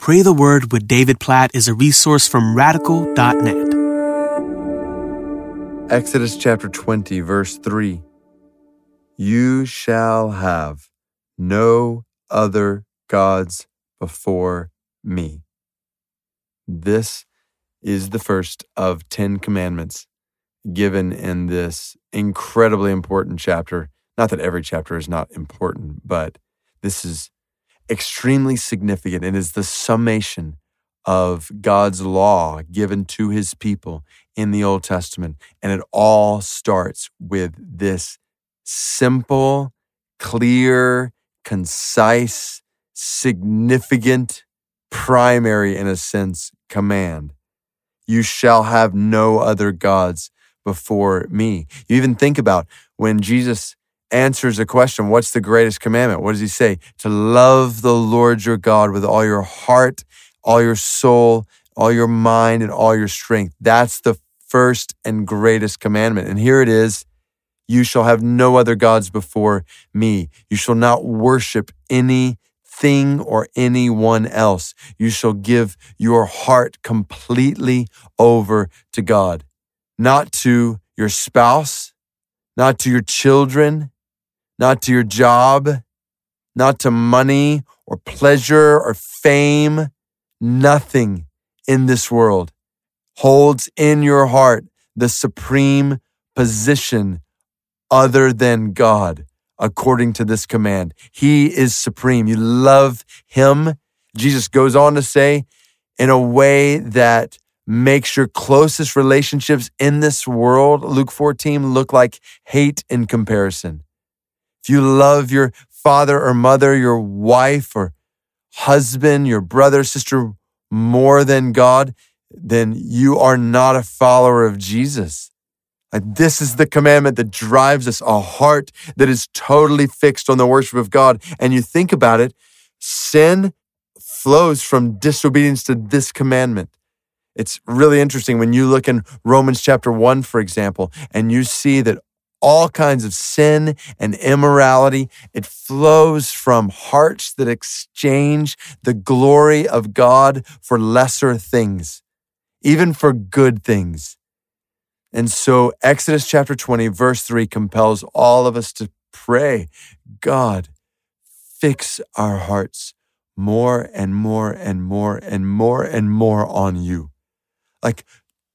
Pray the Word with David Platt is a resource from radical.net. Exodus chapter 20, verse 3 You shall have no other gods before me. This is the first of 10 commandments given in this incredibly important chapter. Not that every chapter is not important, but this is extremely significant. It is the summation of God's law given to his people in the Old Testament. And it all starts with this simple, clear, concise, significant, primary, in a sense, command. You shall have no other gods before me. You even think about when Jesus answers a question, what's the greatest commandment? What does he say? To love the Lord your God with all your heart, all your soul, all your mind, and all your strength. That's the first and greatest commandment. And here it is You shall have no other gods before me. You shall not worship anything or anyone else. You shall give your heart completely over to God, not to your spouse, not to your children, not to your job, not to money or pleasure or fame. Nothing in this world holds in your heart the supreme position other than God, according to this command. He is supreme. You love Him. Jesus goes on to say, in a way that makes your closest relationships in this world, Luke 14, look like hate in comparison. If you love your father or mother, your wife or husband, your brother, sister more than God, then you are not a follower of Jesus. This is the commandment that drives us a heart that is totally fixed on the worship of God. And you think about it, sin flows from disobedience to this commandment. It's really interesting when you look in Romans chapter 1, for example, and you see that all kinds of sin and immorality. It flows from hearts that exchange the glory of God for lesser things, even for good things. And so, Exodus chapter 20, verse 3 compels all of us to pray God, fix our hearts more and more and more and more and more on you. Like,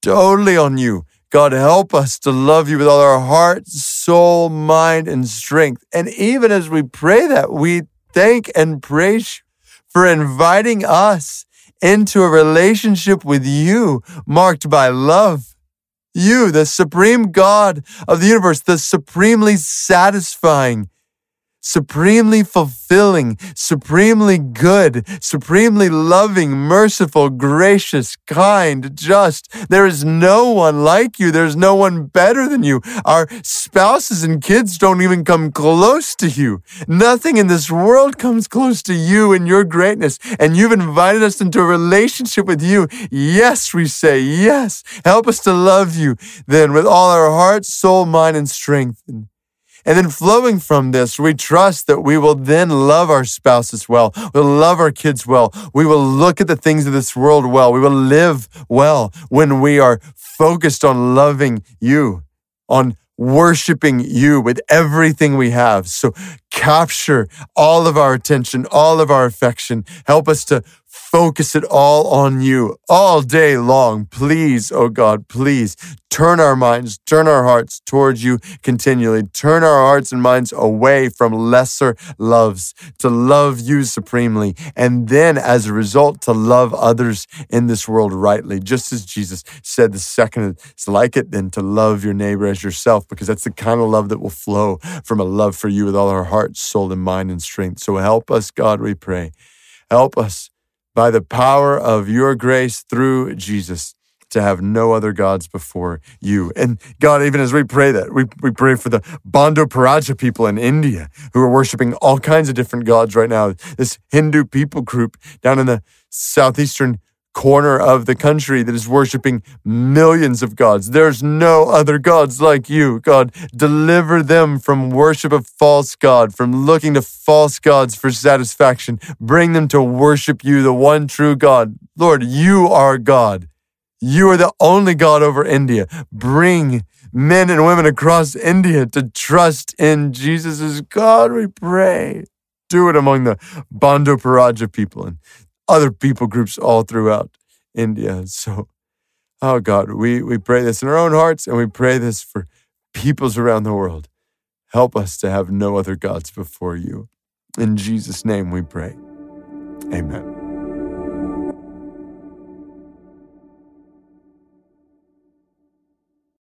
totally on you God, help us to love you with all our heart, soul, mind, and strength. And even as we pray that, we thank and praise you for inviting us into a relationship with you marked by love. You, the supreme God of the universe, the supremely satisfying, supremely fulfilling, supremely good, supremely loving, merciful, gracious, kind, just. There is no one like you. There's no one better than you. Our spouses and kids don't even come close to you. Nothing in this world comes close to you and your greatness. And you've invited us into a relationship with you. Yes, we say, yes. Help us to love you then with all our heart, soul, mind, and strength. Then flowing from this, we trust that we will then love our spouses well. We'll love our kids well. We will look at the things of this world well. We will live well when we are focused on loving you, on worshiping you with everything we have. So capture all of our attention, all of our affection. Help us to focus it all on you all day long. Please, oh God, please turn our minds, turn our hearts towards you continually. Turn our hearts and minds away from lesser loves to love you supremely. And then as a result, to love others in this world rightly. Just as Jesus said, the second is like it, then to love your neighbor as yourself, because that's the kind of love that will flow from a love for you with all our heart, soul, and mind and strength. So help us, God, we pray. Help us by the power of your grace through Jesus to have no other gods before you. And God, even as we pray that, we, we pray for the Bando Paraja people in India who are worshiping all kinds of different gods right now. This Hindu people group down in the southeastern corner of the country that is worshiping millions of gods. There's no other gods like you. God, deliver them from worship of false God, from looking to false gods for satisfaction. Bring them to worship you, the one true God. Lord, you are God. You are the only God over India. Bring men and women across India to trust in Jesus as God, we pray. Do it among the Bando Paraja people and other people groups all throughout India. So, oh God, we, we pray this in our own hearts and we pray this for peoples around the world. Help us to have no other gods before you. In Jesus' name we pray. Amen.